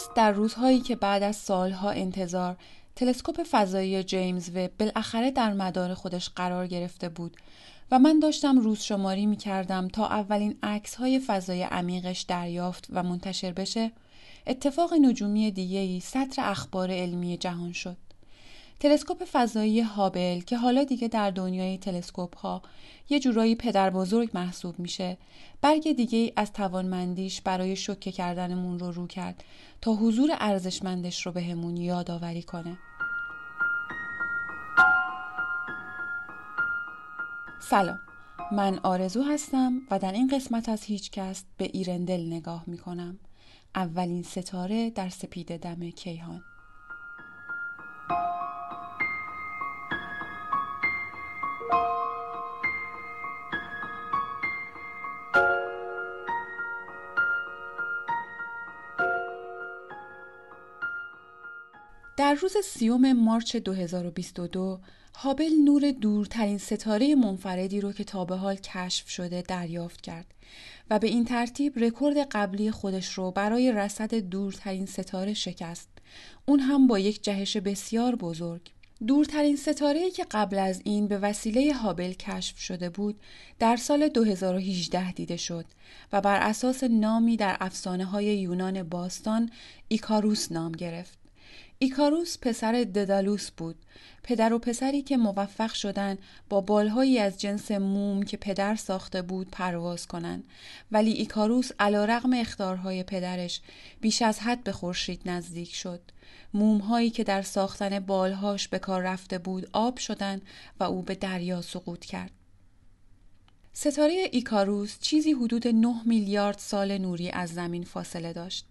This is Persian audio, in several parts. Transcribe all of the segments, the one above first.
درست در روزهایی که بعد از سالها انتظار تلسکوپ فضایی جیمز و بالاخره در مدار خودش قرار گرفته بود و من داشتم روز شماری می کردم تا اولین عکس های فضای عمیقش دریافت و منتشر بشه اتفاق نجومی دیگهی سطر اخبار علمی جهان شد. تلسکوپ فضایی هابل که حالا دیگه در دنیای تلسکوپ ها یه جورایی پدر بزرگ محسوب میشه برگ دیگه از توانمندیش برای شکه کردنمون رو رو کرد تا حضور ارزشمندش رو بهمون به یادآوری کنه. سلام. من آرزو هستم و در این قسمت از هیچکست به ایرندل نگاه می‌کنم. اولین ستاره در سپید دم کیهان. در روز سیوم مارچ 2022 هابل نور دورترین ستاره منفردی رو که تا به حال کشف شده دریافت کرد و به این ترتیب رکورد قبلی خودش رو برای رصد دورترین ستاره شکست. اون هم با یک جهش بسیار بزرگ. دورترین ستاره که قبل از این به وسیله هابل کشف شده بود در سال 2018 دیده شد و بر اساس نامی در افسانه های یونان باستان ایکاروس نام گرفت. ایکاروس پسر ددالوس بود. پدر و پسری که موفق شدن با بالهایی از جنس موم که پدر ساخته بود پرواز کنند. ولی ایکاروس علیرغم اخطارهای پدرش بیش از حد به خورشید نزدیک شد. مومهایی که در ساختن بالهاش به کار رفته بود آب شدند و او به دریا سقوط کرد. ستاره ایکاروس چیزی حدود 9 میلیارد سال نوری از زمین فاصله داشت.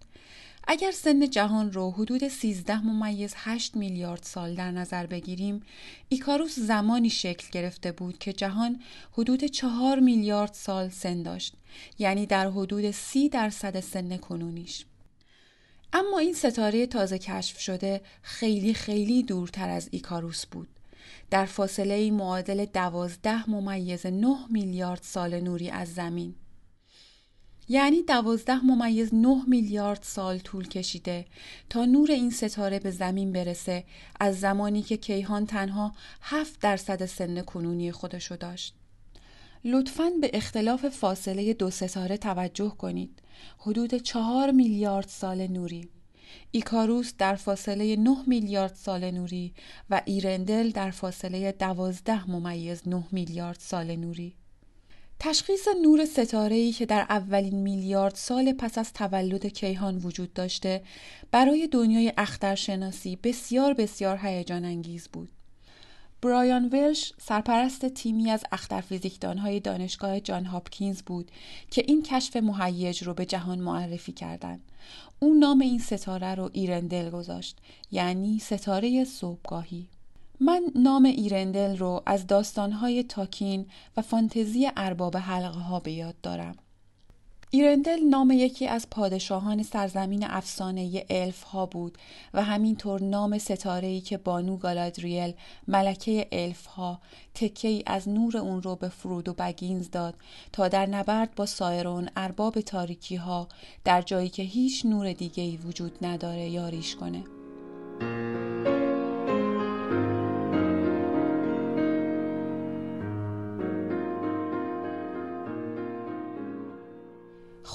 اگر سن جهان رو حدود 13 ممیز 8 میلیارد سال در نظر بگیریم ایکاروس زمانی شکل گرفته بود که جهان حدود 4 میلیارد سال سن داشت یعنی در حدود 30 درصد سن کنونیش. اما این ستاره تازه کشف شده خیلی خیلی دورتر از ایکاروس بود. در فاصله معادل 12 ممیز 9 میلیارد سال نوری از زمین. یعنی دوازده ممیز نه میلیارد سال طول کشیده تا نور این ستاره به زمین برسه از زمانی که کیهان تنها هفت درصد سن کنونی خودشو داشت. لطفاً به اختلاف فاصله دو ستاره توجه کنید. حدود چهار میلیارد سال نوری. ایکاروس در فاصله 9 میلیارد سال نوری و ایرندل در فاصله دوازده ممیز 9 میلیارد سال نوری. تشخیص نور ستاره‌ای که در اولین میلیارد سال پس از تولد کیهان وجود داشته برای دنیای اخترشناسی بسیار بسیار هیجان انگیز بود. برایان ولش سرپرست تیمی از اخترفیزیکدانهای دانشگاه جان هاپکینز بود که این کشف مهیج رو به جهان معرفی کردند. او نام این ستاره رو ایرندل گذاشت یعنی ستاره صبحگاهی. من نام ایرندل رو از داستانهای تالکین و فانتزی ارباب حلقه ها به یاد دارم. ایرندل نام یکی از پادشاهان سرزمین افسانه الف ها بود و همینطور نام ستاره‌ای که بانو گالادریل ملکه الف ها تکه‌ای از نور اون رو به فرودو بگینز داد تا در نبرد با سائورون ارباب تاریکی ها در جایی که هیچ نور دیگه ای وجود نداره یاریش کنه.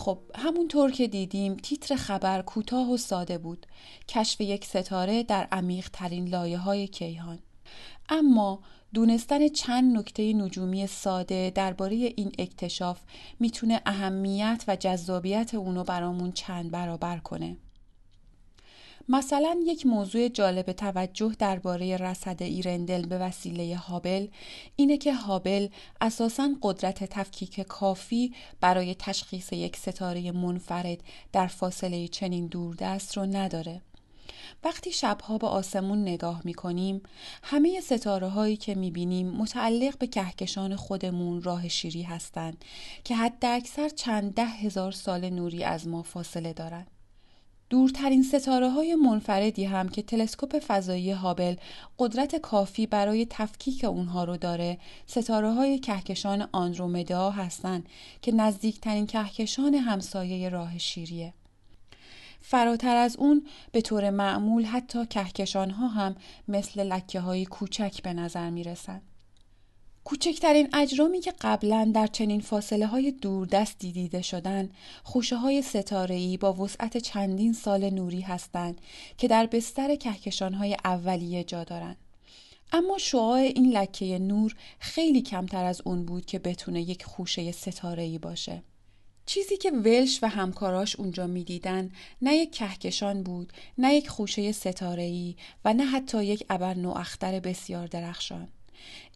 خب همونطور که دیدیم تیتر خبر کوتاه و ساده بود. کشف یک ستاره در عمیق ترین لایه های کیهان. اما دونستن چند نکته نجومی ساده درباره این اکتشاف می‌تونه اهمیت و جذابیت اونو برامون چند برابر کنه. مثلا یک موضوع جالب توجه درباره رصد ایرندل به وسیله هابل اینه که هابل اساسا قدرت تفکیک کافی برای تشخیص یک ستاره منفرد در فاصله چنین دوردست رو نداره. وقتی شبها به آسمون نگاه می کنیم همه ستاره هایی که می بینیم متعلق به کهکشان خودمون راه شیری هستند که حد اکثر چند ده هزار سال نوری از ما فاصله دارند. دورترین ستاره های منفردی هم که تلسکوپ فضایی هابل قدرت کافی برای تفکیک اونها رو داره ستاره های کهکشان آندرومدا هستند که نزدیکترین کهکشان همسایه راه شیریه. فراتر از اون به طور معمول حتی کهکشان ها هم مثل لکه های کوچک به نظر می رسن. کوچکترین اجرامی که قبلا در چنین فاصله های دوردستی دیده شدن خوشه های ستارهی با وسعت چندین سال نوری هستند که در بستر کهکشان های اولیه جا دارند. اما شعاع این لکه نور خیلی کمتر از اون بود که بتونه یک خوشه ستارهی باشه. چیزی که ولش و همکاراش اونجا می‌دیدن نه یک کهکشان بود نه یک خوشه ستارهی و نه حتی یک ابر نواختر بسیار درخشان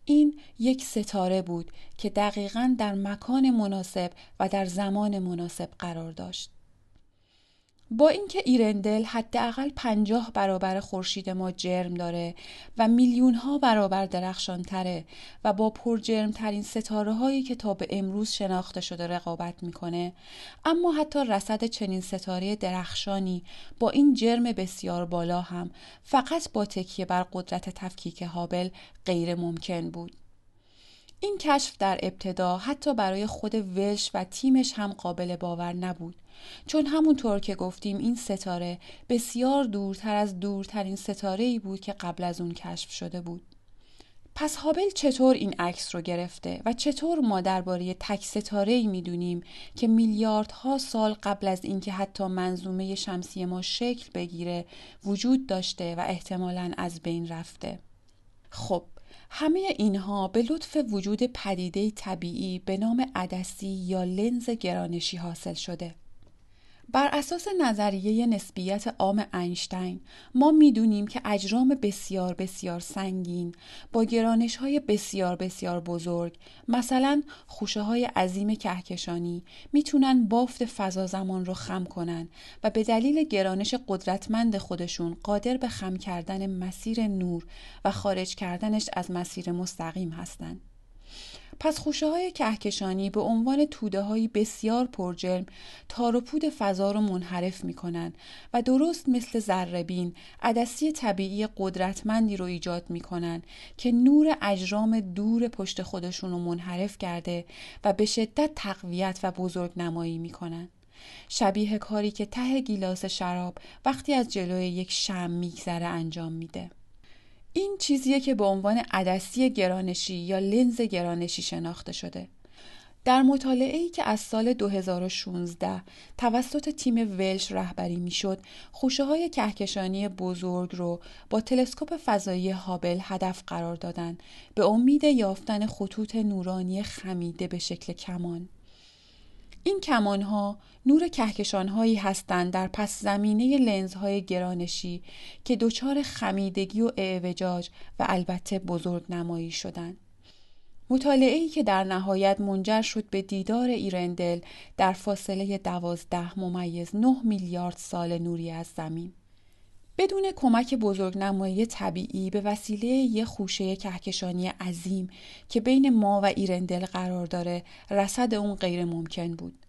این یک ستاره بود که دقیقا در مکان مناسب و در زمان مناسب قرار داشت. با اینکه ایرندل حداقل پنجاه برابر خورشید ما جرم داره و میلیون ها برابر درخشان تره و با جرم ترین ستاره هایی که تا به امروز شناخته شده رقابت می‌کنه اما حتی رصد چنین ستاره درخشانی با این جرم بسیار بالا هم فقط با تکیه بر قدرت تفکیک هابل غیر ممکن بود. این کشف در ابتدا حتی برای خود ولش و تیمش هم قابل باور نبود. چون همونطور که گفتیم این ستاره بسیار دورتر از دورترین ستاره ای بود که قبل از اون کشف شده بود پس هابل چطور این عکس رو گرفته و چطور ما درباره تک ستاره ای می‌دونیم که میلیاردها سال قبل از اینکه حتی منظومه شمسی ما شکل بگیره وجود داشته و احتمالا از بین رفته خب همه اینها به لطف وجود پدیده طبیعی به نام عدسی یا لنز گرانشی حاصل شده. بر اساس نظریه نسبیت عام اینشتین ما می‌دونیم که اجرام بسیار بسیار سنگین با گرانش های بسیار بسیار بزرگ مثلا خوشه های عظیم کهکشانی می‌تونن بافت فضا زمان رو خم کنن و به دلیل گرانش قدرتمند خودشون قادر به خم کردن مسیر نور و خارج کردنش از مسیر مستقیم هستند. پس خوشه های کهکشانی به عنوان توده های بسیار پرجرم تار و پود فضا رو منحرف می کنن و درست مثل ذربین عدسی طبیعی قدرتمندی رو ایجاد می کنن که نور اجرام دور پشت خودشون رو منحرف کرده و به شدت تقویت و بزرگ نمایی می کنن. شبیه کاری که ته گیلاس شراب وقتی از جلوی یک شم میگذره انجام میده. این چیزیه که به عنوان عدسی گرانشی یا لنز گرانشی شناخته شده. در مطالعه ای که از سال 2016 توسط تیم ولش رهبری می‌شد، خوشه های کهکشانی بزرگ رو با تلسکوپ فضایی هابل هدف قرار دادن به امید یافتن خطوط نورانی خمیده به شکل کمان. این کمان ها نور کهکشان هایی هستند در پس زمینه لنزهای گرانشی که دچار خمیدگی و اعوجاج و البته بزرگ نمایی شدند. مطالعه ای که در نهایت منجر شد به دیدار ایرندل در فاصله دوازده ممیز نه میلیارد سال نوری از زمین. بدون کمک بزرگنمایی طبیعی به وسیله یه خوشه کهکشانی عظیم که بین ما و ایرندل قرار داره رصد اون غیر ممکن بود.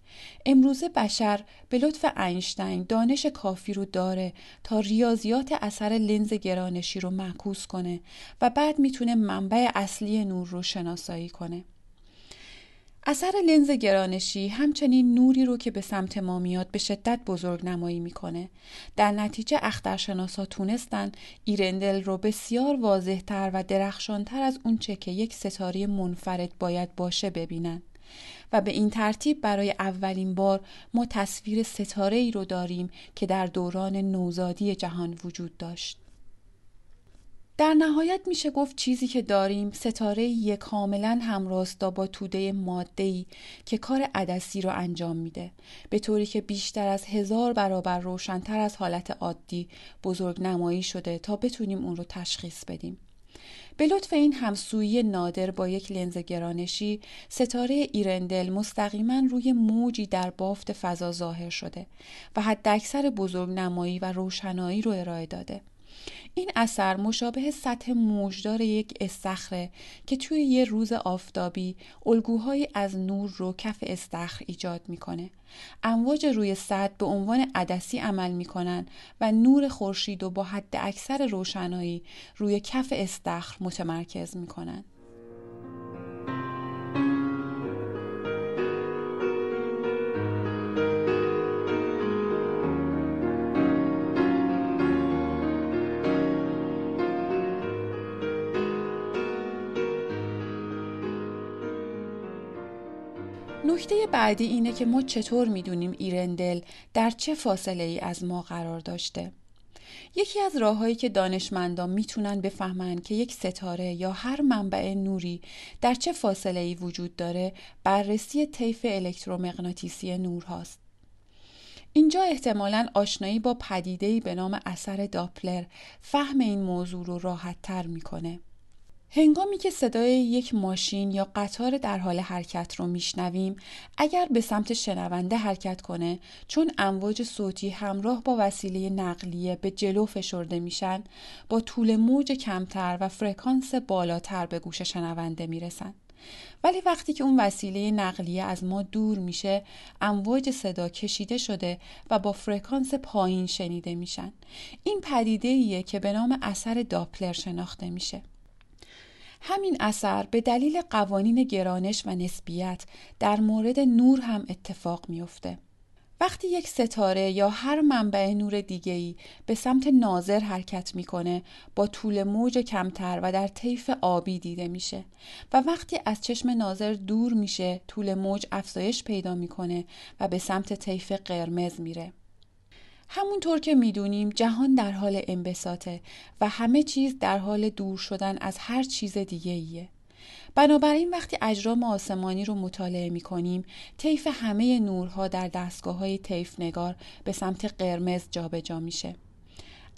امروزه بشر به لطف اینشتین دانش کافی رو داره تا ریاضیات اثر لنز گرانشی رو معکوس کنه و بعد می‌تونه منبع اصلی نور رو شناسایی کنه. اثر لنز گرانشی همچنین نوری رو که به سمت ما میاد به شدت بزرگ نمایی می‌کنه. در نتیجه اخترشناسا تونستن ایرندل رو بسیار واضحتر و درخشانتر از اونچه که یک ستاره منفرد باید باشه ببینن. و به این ترتیب برای اولین بار ما تصویر ستاره ای رو داریم که در دوران نوزادی جهان وجود داشت. در نهایت میشه گفت چیزی که داریم ستاره یه کاملا همراستا با توده ماده که کار عدسی رو انجام میده به طوری که بیشتر از هزار برابر روشنتر از حالت عادی بزرگ نمایی شده تا بتونیم اون رو تشخیص بدیم. به لطف این همسویی نادر با یک لنز گرانشی ستاره ایرندل مستقیما روی موجی در بافت فضا ظاهر شده و حد اکثر بزرگ نمایی و روشنایی رو ارائه داده. این اثر مشابه سطح موجدار یک استخره که توی یه روز آفتابی الگوهایی از نور رو کف استخر ایجاد می‌کنه. امواج روی سطح به عنوان عدسی عمل می‌کنن و نور خورشید و با حد اکثر روشنایی روی کف استخر متمرکز می‌کنن. نکته بعدی اینه که ما چطور می‌دونیم ایرندل در چه فاصله ای از ما قرار داشته یکی از راههایی که دانشمندان می‌تونن بفهمن که یک ستاره یا هر منبع نوری در چه فاصله ای وجود داره بررسی طیف الکترومغناطیسی نور هاست. اینجا احتمالا آشنایی با پدیده‌ای به نام اثر داپلر فهم این موضوع رو راحت تر می‌کنه. هنگامی که صدای یک ماشین یا قطار در حال حرکت رو میشنویم اگر به سمت شنونده حرکت کنه چون امواج صوتی همراه با وسیله نقلیه به جلو فشرده میشن با طول موج کمتر و فرکانس بالاتر به گوش شنونده می‌رسن. ولی وقتی که اون وسیله نقلیه از ما دور میشه امواج صدا کشیده شده و با فرکانس پایین شنیده میشن. این پدیده ایه که به نام اثر داپلر شناخته میشه. همین اثر به دلیل قوانین گرانش و نسبیت در مورد نور هم اتفاق میافته. وقتی یک ستاره یا هر منبع نور دیگه‌ای به سمت ناظر حرکت می‌کنه با طول موج کمتر و در طیف آبی دیده میشه و وقتی از چشم ناظر دور میشه طول موج افزایش پیدا می‌کنه و به سمت طیف قرمز میره همونطور که می‌دونیم جهان در حال انبساطه و همه چیز در حال دور شدن از هر چیز دیگه ایه. بنابراین وقتی اجرام آسمانی رو مطالعه می کنیم طیف همه نورها در دستگاه های طیف نگار به سمت قرمز جابجا جا میشه.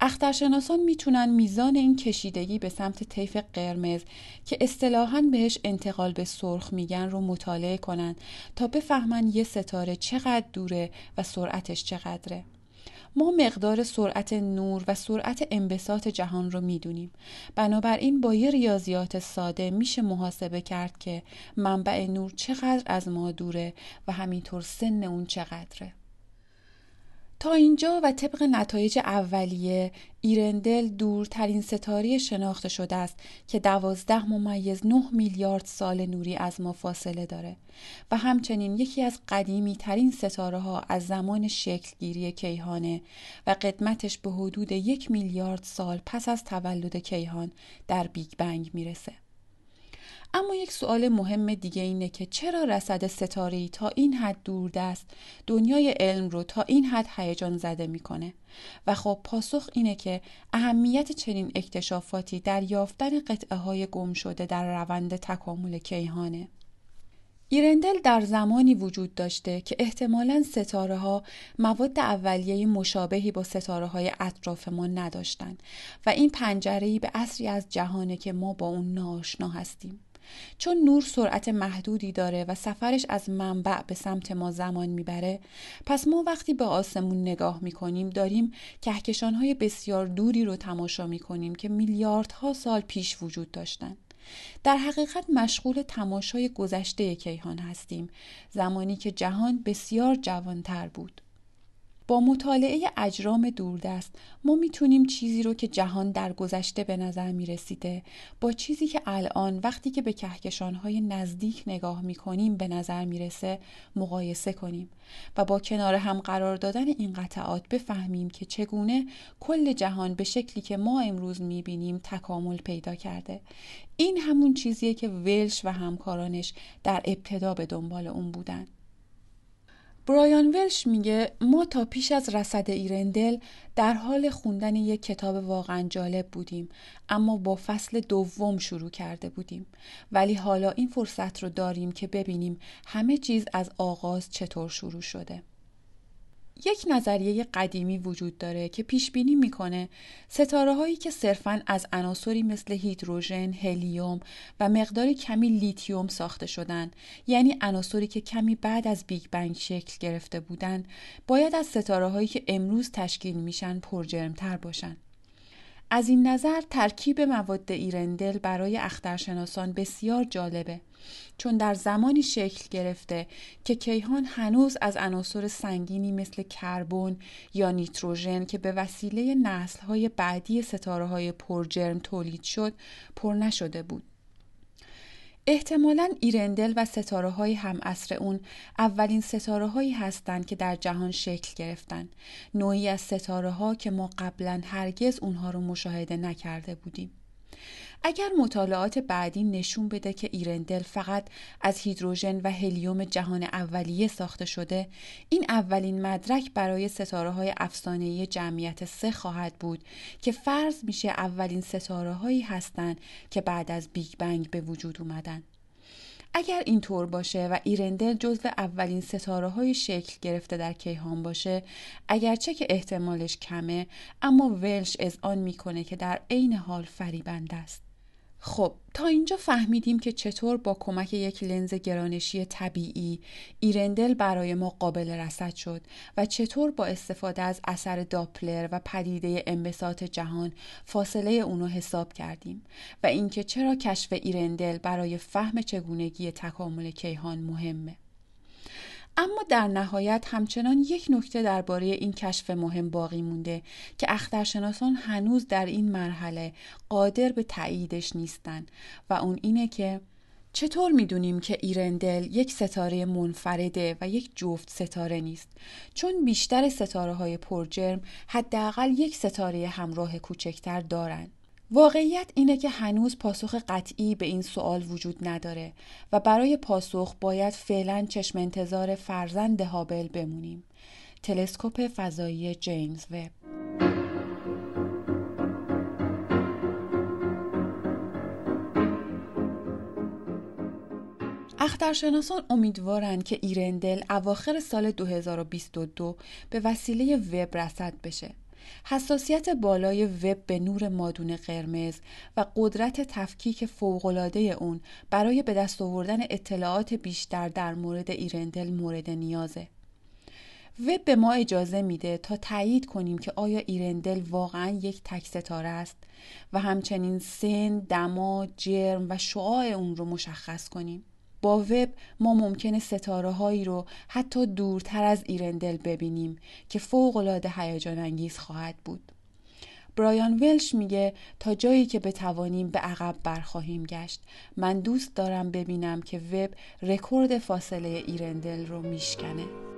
اخترشناسان می‌تونن میزان این کشیدگی به سمت طیف قرمز که اصطلاحا بهش انتقال به سرخ میگن رو مطالعه کنن تا بفهمن یه ستاره چقدر دوره و سرعتش چقدره. ما مقدار سرعت نور و سرعت انبساط جهان رو می‌دونیم. بنابراین با یه ریاضیات ساده میشه محاسبه کرد که منبع نور چقدر از ما دوره و همینطور سن اون چقدره. تا اینجا و طبق نتایج اولیه ایرندل دورترین ستاره شناخته شده است که دوازده ممیز نه میلیارد سال نوری از ما فاصله داره و همچنین یکی از قدیمی ترین ستاره ها از زمان شکلگیری کیهانه و قدمتش به حدود یک میلیارد سال پس از تولد کیهان در بیگ بنگ می‌رسه. اما یک سوال مهم دیگه اینه که چرا رصد ستاره تا این حد دوردست دنیای علم رو تا این حد هیجان زده می‌کنه و خب پاسخ اینه که اهمیت چنین اکتشافاتی در یافتن قطعه های گم شده در روند تکامل کیهانه ایرندل در زمانی وجود داشته که احتمالا ستاره ها مواد اولیه مشابهی با ستاره های اطراف ما نداشتند و این پنجره به اصری از جهانه که ما با اون ناآشنا هستیم. چون نور سرعت محدودی داره و سفرش از منبع به سمت ما زمان می‌بره پس ما وقتی به آسمون نگاه می‌کنیم داریم کهکشانهای بسیار دوری رو تماشا می‌کنیم که میلیاردها سال پیش وجود داشتن. در حقیقت مشغول تماشای گذشته کیهان هستیم زمانی که جهان بسیار جوانتر بود. با مطالعه اجرام دوردست ما می‌تونیم چیزی رو که جهان در گذشته به نظر می‌رسیده با چیزی که الان وقتی که به کهکشانهای نزدیک نگاه می‌کنیم به نظر می‌رسه مقایسه کنیم و با کنار هم قرار دادن این قطعات بفهمیم که چگونه کل جهان به شکلی که ما امروز می‌بینیم تکامل پیدا کرده. این همون چیزیه که ولش و همکارانش در ابتدا به دنبال اون بودن. برایان ولش میگه ما تا پیش از رسد ایرندل در حال خوندن یک کتاب واقعا جالب بودیم اما با فصل دوم شروع کرده بودیم. ولی حالا این فرصت رو داریم که ببینیم همه چیز از آغاز چطور شروع شده. یک نظریه قدیمی وجود داره که پیش بینی می‌کنه ستاره هایی که صرفا از عناصری مثل هیدروژن، هلیوم و مقدار کمی لیتیوم ساخته شدن یعنی عناصری که کمی بعد از بیگ بنگ شکل گرفته بودن باید از ستاره هایی که امروز تشکیل میشن پرجرمتر باشن. از این نظر ترکیب مواد ایرندل برای اخترشناسان بسیار جالبه چون در زمانی شکل گرفته که کیهان هنوز از عناصر سنگینی مثل کربن یا نیتروژن که به وسیله نسلهای بعدی ستاره های پرجرم تولید شد پر نشده بود. احتمالا ایرندل و ستاره های هم اصر اون اولین ستاره هایی هستند که در جهان شکل گرفتن. نوعی از ستاره ها که ما قبلا هرگز اونها رو مشاهده نکرده بودیم. اگر مطالعات بعدی نشون بده که ایرندل فقط از هیدروژن و هلیوم جهان اولیه ساخته شده این اولین مدرک برای ستاره های افسانه‌ای جمعیت سه خواهد بود که فرض میشه اولین ستاره هایی هستند که بعد از بیگ بنگ به وجود اومدن. اگر اینطور باشه و ایرندل جزو اولین ستاره های شکل گرفته در کیهان باشه اگرچه که احتمالش کمه اما ولش اذعان می‌کنه که در عین حال فریبنده است. خب تا اینجا فهمیدیم که چطور با کمک یک لنز گرانشی طبیعی ایرندل برای ما قابل رصد شد و چطور با استفاده از اثر داپلر و پدیده انبساط جهان فاصله اونو حساب کردیم و اینکه چرا کشف ایرندل برای فهم چگونگی تکامل کیهان مهمه. اما در نهایت همچنان یک نکته درباره این کشف مهم باقی مونده که اخترشناسان هنوز در این مرحله قادر به تاییدش نیستن و اون اینه که چطور می‌دونیم که ایرندل یک ستاره منفرده و یک جفت ستاره نیست؟ چون بیشتر ستاره های پرجرم حداقل یک ستاره همراه کوچکتر دارند. واقعیت اینه که هنوز پاسخ قطعی به این سوال وجود نداره و برای پاسخ باید فعلا چشم انتظار فرزند هابل بمونیم. تلسکوپ فضایی جیمز وب اخترشناسان امیدوارند که ایرندل اواخر سال 2022 به وسیله وب رصد بشه حساسیت بالای وب به نور مادون قرمز و قدرت تفکیک فوقالعاده اون برای به دست آوردن اطلاعات بیشتر در مورد ایرندل مورد نیازه. وب به ما اجازه میده تا تایید کنیم که آیا ایرندل واقعا یک تک ستاره است و همچنین سن، دما، جرم و شعاع اون رو مشخص کنیم. با وب ما ممکنه ستاره هایی رو حتی دورتر از ایرندل ببینیم که فوق العاده هیجان انگیز خواهد بود. برایان ولش میگه تا جایی که بتوانیم به عقب برخواهیم گشت من دوست دارم ببینم که وب رکورد فاصله ایرندل رو میشکنه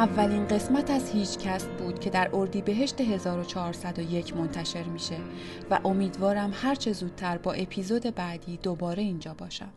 اولین قسمت از هیچ کست بود که در اردیبهشت 1401 منتشر میشه و امیدوارم هرچه زودتر با اپیزود بعدی دوباره اینجا باشم.